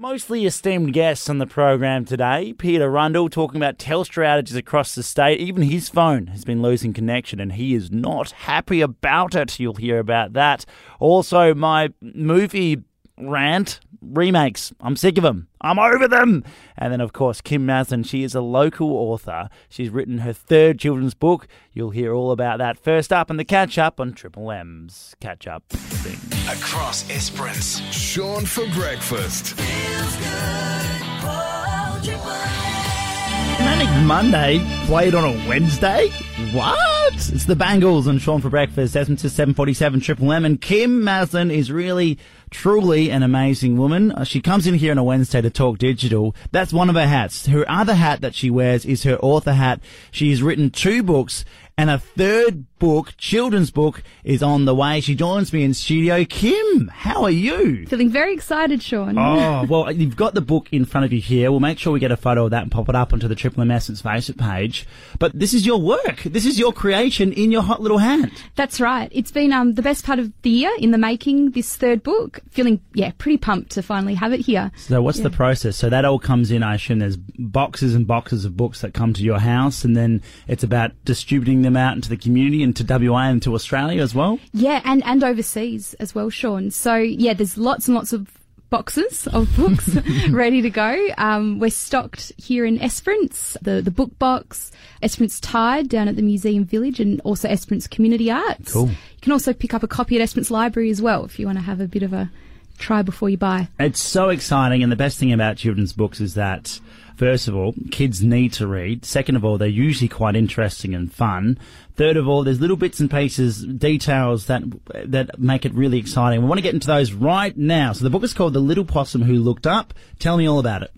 Mostly esteemed guests on the program today. Peter Rundle talking about Telstra outages across the state. Even his phone has been losing connection and he is not happy about it. You'll hear about that. Also, my movie rant remakes. I'm sick of them. I'm over them. And then, of course, Kim Maslin. She is a local author. She's written her third children's book. You'll hear all about that first up and the catch up on Triple M's catch up thing. Across Esperance. Sean for breakfast. Manic Monday played on a Wednesday? What? It's the Bangles and Sean for breakfast. Essence to 747 Triple M. And Kim Maslin is really, truly an amazing woman. Uh, She comes in here on a Wednesday to talk digital. That's one of her hats. Her other hat that she wears is her author hat. She's written two books and a third book, children's book, is on the way. She joins me in studio. Kim, how are you? Feeling very excited, Sean. Oh, well, you've got the book in front of you here. We'll make sure we get a photo of that and pop it up onto the Triple M Esperance Facebook page. But this is your work. This is your creation in your hot little hand. That's right. It's been um, the best part of the year in the making, this third book. Feeling, yeah, pretty pumped to finally have it here. So what's the process? So that all comes in, I assume there's boxes and boxes of books that come to your house and then it's about distributing them out into the community and to WA and to Australia as well? Yeah, and, and overseas as well, Sean. So, yeah, there's lots and lots of boxes of books ready to go. Um, we're stocked here in Esperance, the, the book box, Esperance Tide down at the Museum Village, and also Esperance Community Arts. Cool. You can also pick up a copy at Esperance Library as well if you want to have a bit of a try before you buy. It's so exciting, and the best thing about children's books is that, first of all, kids need to read. Second of all, they're usually quite interesting and fun. Third of all, there's little bits and pieces, details that that make it really exciting. We want to get into those right now. So the book is called The Little Possum Who Looked Up. Tell me all about it.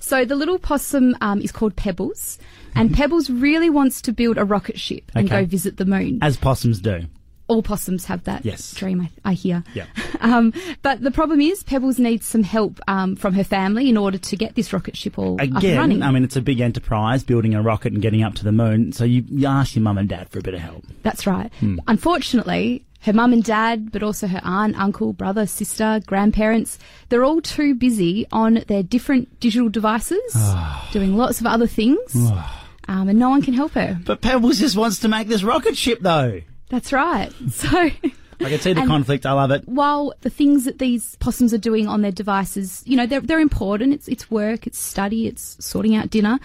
So the little possum um, is called Pebbles, and Pebbles really wants to build a rocket ship and Okay. go visit the moon. As possums do. All possums have that Yes. dream, I, I hear. Yeah. Um, but the problem is, Pebbles needs some help um, from her family in order to get this rocket ship all Again, running. I mean, it's a big enterprise, building a rocket and getting up to the moon. So you, you ask your mum and dad for a bit of help. That's right. Hmm. Unfortunately, her mum and dad, but also her aunt, uncle, brother, sister, grandparents, they're all too busy on their different digital devices, doing lots of other things, um, and no one can help her. But Pebbles just wants to make this rocket ship, though. That's right. So. I can see the conflict. I love it. while the things that these possums are doing on their devices, you know, they're, they're important. It's, it's work, it's study, it's sorting out dinner.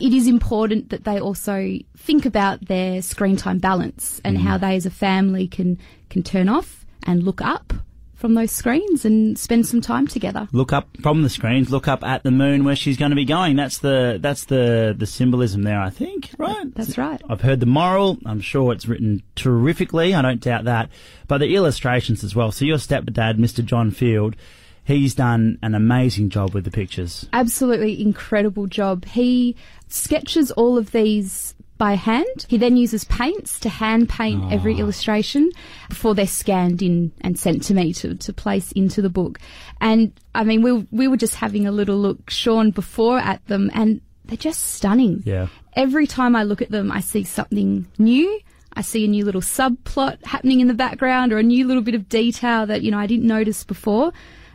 It is important that they also think about their screen time balance and mm. how they as a family can, can turn off and look up from those screens and spend some time together. look up from the screens, look up at the moon where she's going to be going. That's the that's the the symbolism there, I think. Right. That's right. I've heard the moral. I'm sure it's written terrifically. I don't doubt that. But the illustrations as well. So your stepdad, Mr. John Field, he's done an amazing job with the pictures. absolutely incredible job. He sketches all of these by hand. He then uses paints to hand paint every illustration before they're scanned in and sent to me to, to place into the book. And I mean, we, we were just having a little look, Sean, before at them, and they're just stunning. Yeah. Every time I look at them, I see something new. I see a new little subplot happening in the background or a new little bit of detail that, you know, I didn't notice before.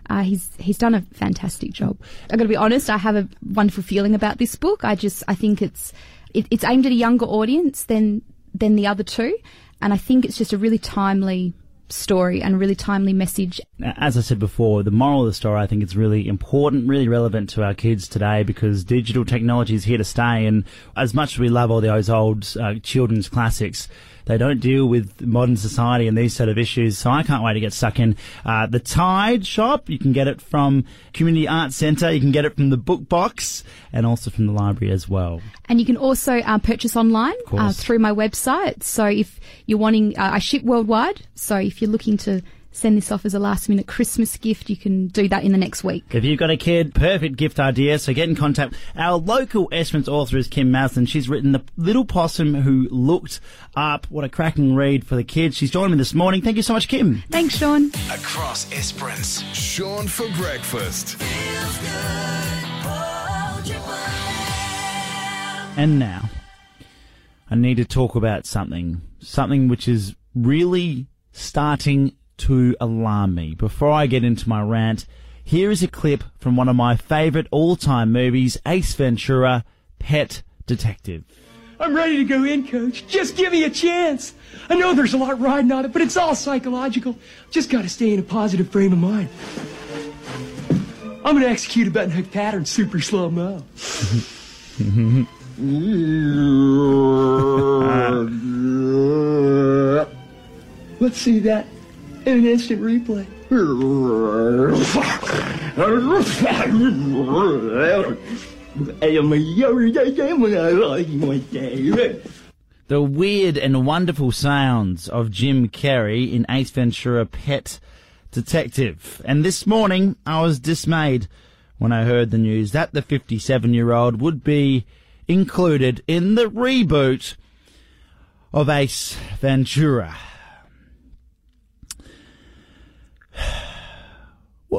Uh, he's he's done a fantastic job. I've got to be honest. I have a wonderful feeling about this book. I just I think it's it, it's aimed at a younger audience than than the other two, and I think it's just a really timely story and really timely message. As I said before, the moral of the story, I think it's really important, really relevant to our kids today because digital technology is here to stay. And as much as we love all those old uh, children's classics, they don't deal with modern society and these sort of issues. So I can't wait to get stuck in. Uh, the Tide shop, you can get it from Community Arts Centre, you can get it from the Book Box, and also from the library as well. And you can also uh, purchase online uh, through my website. So if you're wanting, uh, I ship worldwide. So if you're looking to send this off as a last minute Christmas gift, you can do that in the next week. If you've got a kid, perfect gift idea. So get in contact. Our local Esperance author is Kim Maslin. She's written The Little Possum Who Looked Up. What a cracking read for the kids. She's joined me this morning. Thank you so much, Kim. Thanks, Sean. Across Esperance. Sean for breakfast. And now, I need to talk about something. Something which is really starting to alarm me. Before I get into my rant, Here is a clip from one of my favourite all-time movies, Ace Ventura, Pet Detective. I'm ready to go in, coach. Just give me a chance. I know there's a lot riding on it, but it's all psychological. Just gotta stay in a positive frame of mind. I'm gonna execute a button hook pattern super slow mo. Let's see that in an instant replay. The weird and wonderful sounds of Jim Carrey in Ace Ventura Pet Detective. And this morning, I was dismayed when I heard the news that the 57 year old would be included in the reboot of Ace Ventura.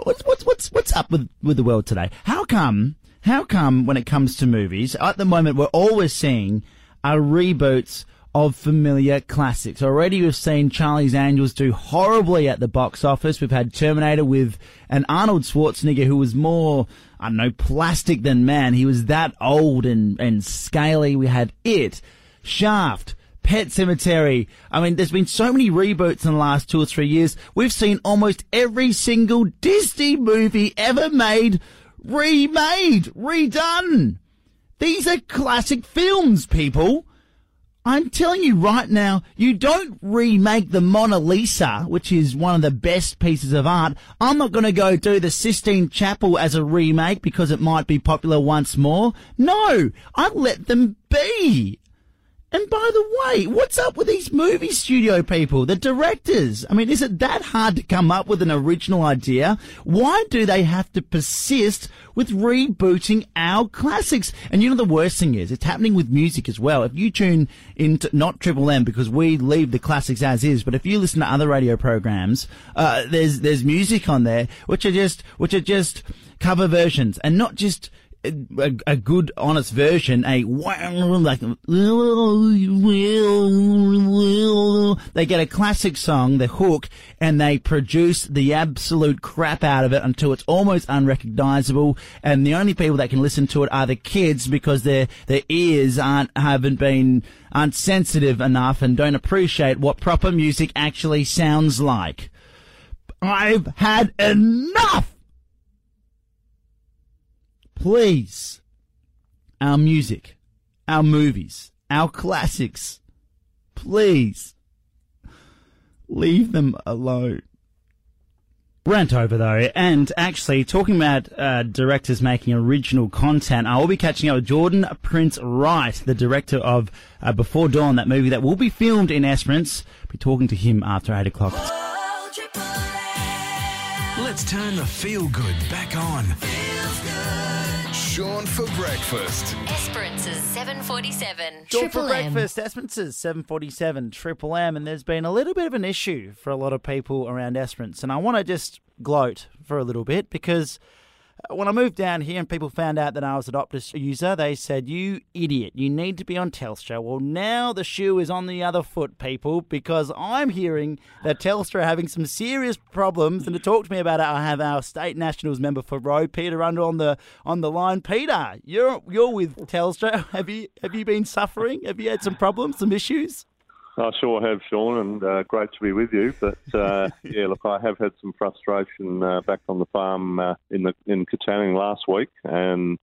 What's what's what's what's up with with the world today? How come? How come when it comes to movies, at the moment we're always seeing are reboots of familiar classics. Already we've seen Charlie's Angels do horribly at the box office. We've had Terminator with an Arnold Schwarzenegger who was more, I don't know, plastic than man. He was that old and, and scaly. We had It, Shaft, Pet Sematary. I mean, there's been so many reboots in the last two or three years. We've seen almost every single Disney movie ever made remade, redone. These are classic films, people. I'm telling you right now, you don't remake the Mona Lisa, which is one of the best pieces of art. I'm not going to go do the Sistine Chapel as a remake because it might be popular once more. No, I let them be. And by the way, what's up with these movie studio people, the directors? I mean, is it that hard to come up with an original idea? Why do they have to persist with rebooting our classics? And you know the worst thing is, it's happening with music as well. If you tune into, not Triple M because we leave the classics as is, but if you listen to other radio programs, uh, there's, there's music on there which are just, which are just cover versions and not just, a, a good, honest version, a like they get a classic song, the hook, and they produce the absolute crap out of it until it's almost unrecognizable. And the only people that can listen to it are the kids because their their ears aren't haven't been aren't sensitive enough and don't appreciate what proper music actually sounds like. I've had enough please, our music, our movies, our classics, please leave them alone. Rant over though, and actually talking about uh, directors making original content, I will be catching up with Jordan Prince Wright, the director of uh, Before Dawn, that movie that will be filmed in Esperance. Be talking to him after eight o'clock. Let's turn the feel good back on. Sean for breakfast. Esperance's 747. Dawn for Triple M. breakfast, Esperance's 747 Triple M, and there's been a little bit of an issue for a lot of people around Esperance, and I want to just gloat for a little bit because when I moved down here and people found out that I was an Optus user, they said, You idiot, you need to be on Telstra. Well, now the shoe is on the other foot, people, because I'm hearing that Telstra are having some serious problems. And to talk to me about it, I have our State Nationals member for Roe, Peter Rundle on the on the line. Peter, you're you're with Telstra. Have you have you been suffering? Have you had some problems, some issues? I sure have, Sean, and uh, great to be with you. But uh, yeah, look, I have had some frustration uh, back on the farm uh, in the in Katanning last week, and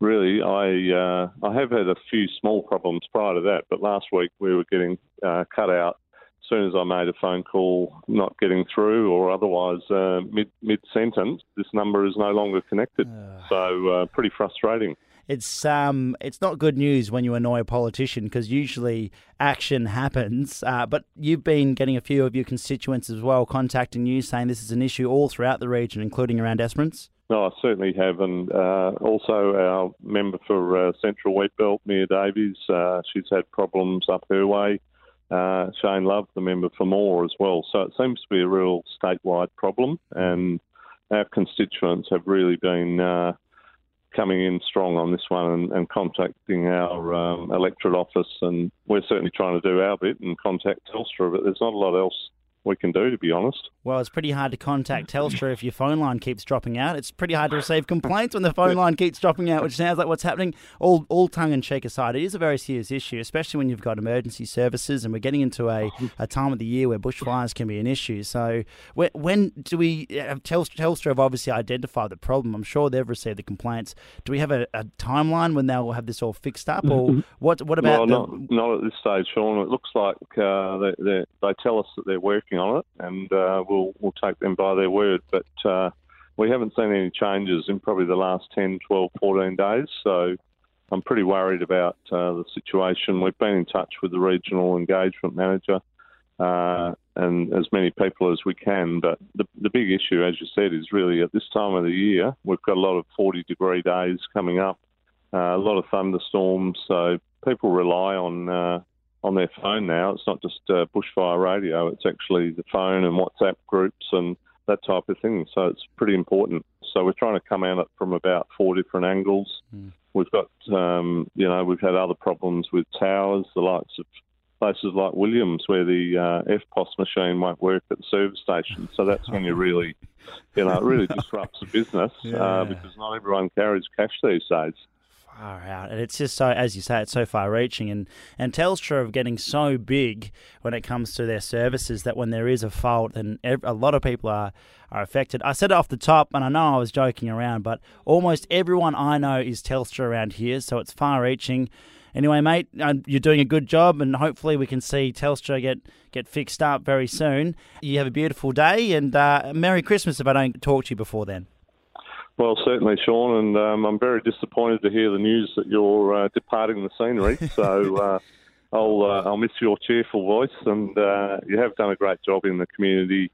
really, I uh, I have had a few small problems prior to that. But last week we were getting uh, cut out as soon as I made a phone call, not getting through, or otherwise uh, mid mid sentence, this number is no longer connected. so uh, pretty frustrating. It's um, it's not good news when you annoy a politician because usually action happens. Uh, but you've been getting a few of your constituents as well contacting you saying this is an issue all throughout the region, including around Esperance. No, I certainly have, and uh, also our member for uh, Central Wheatbelt, Mia Davies, uh, she's had problems up her way. Uh, Shane Love, the member for Moore as well. So it seems to be a real statewide problem, and our constituents have really been uh, coming in strong on this one and, and contacting our um, electorate office, and we're certainly trying to do our bit and contact Telstra, but there's not a lot else we can do, to be honest. Well, it's pretty hard to contact Telstra if your phone line keeps dropping out. It's pretty hard to receive complaints when the phone line keeps dropping out, which sounds like what's happening. All, all tongue and cheek aside, it is a very serious issue, especially when you've got emergency services and we're getting into a, a time of the year where bushfires can be an issue. So, when, when do we, uh, Telstra, Telstra have obviously identified the problem. I'm sure they've received the complaints. Do we have a, a timeline when they'll have this all fixed up? Or what, what about well, the, not, not at this stage, Sean. It looks like uh, they, they, they tell us that they're working on it, and uh, we'll, we'll take them by their word. But uh, we haven't seen any changes in probably the last 10, 12, 14 days. So I'm pretty worried about uh, the situation. We've been in touch with the regional engagement manager uh, and as many people as we can. But the, the big issue, as you said, is really at this time of the year, we've got a lot of 40 degree days coming up, uh, a lot of thunderstorms. So people rely on on their phone now. It's not just uh, bushfire radio; it's actually the phone and WhatsApp groups and that type of thing. So it's pretty important. So we're trying to come at it from about four different angles. We've got, um, you know, we've had other problems with towers, the likes of places like Williams, where the uh, EFTPOS machine won't work at the service station. So that's when you really, you know, it really disrupts the business Yeah. uh, because not everyone carries cash these days. Far out, and it's just so, as you say, it's so far-reaching, and and Telstra are getting so big when it comes to their services that when there is a fault, then a lot of people are are affected. I said it off the top, and I know I was joking around, but almost everyone I know is Telstra around here, so it's far-reaching. Anyway, mate, uh, you're doing a good job, and hopefully we can see Telstra get get fixed up very soon. You have a beautiful day, and uh, Merry Christmas if I don't talk to you before then. Well, certainly, Sean, and um, I'm very disappointed to hear the news that you're uh, departing the scenery. So uh, I'll uh, I'll miss your cheerful voice, and uh, you have done a great job in the community,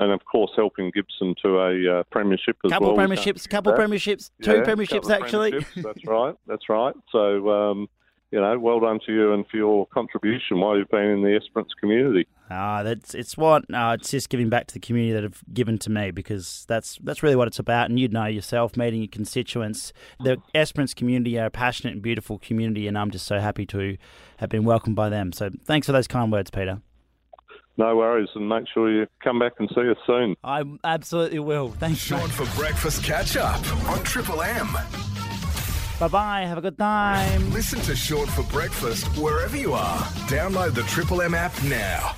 and of course helping Gibson to a uh, premiership as Couple well. We can't premierships, couple premierships, two Yeah, premierships actually. premierships, That's right. That's right. So. Um, you know, well done to you and for your contribution while you've been in the Esperance community. Ah, that's it's what uh, it's just giving back to the community that have given to me because that's that's really what it's about. And you'd know yourself, meeting your constituents. The Esperance community are a passionate and beautiful community, and I'm just so happy to have been welcomed by them. So thanks for those kind words, Peter. No worries, and make sure you come back and see us soon. I absolutely will. Thanks, Sean for breakfast catch up on Triple M. Bye bye. Have a good time. Listen to Short for breakfast wherever you are. Download the Triple M app now.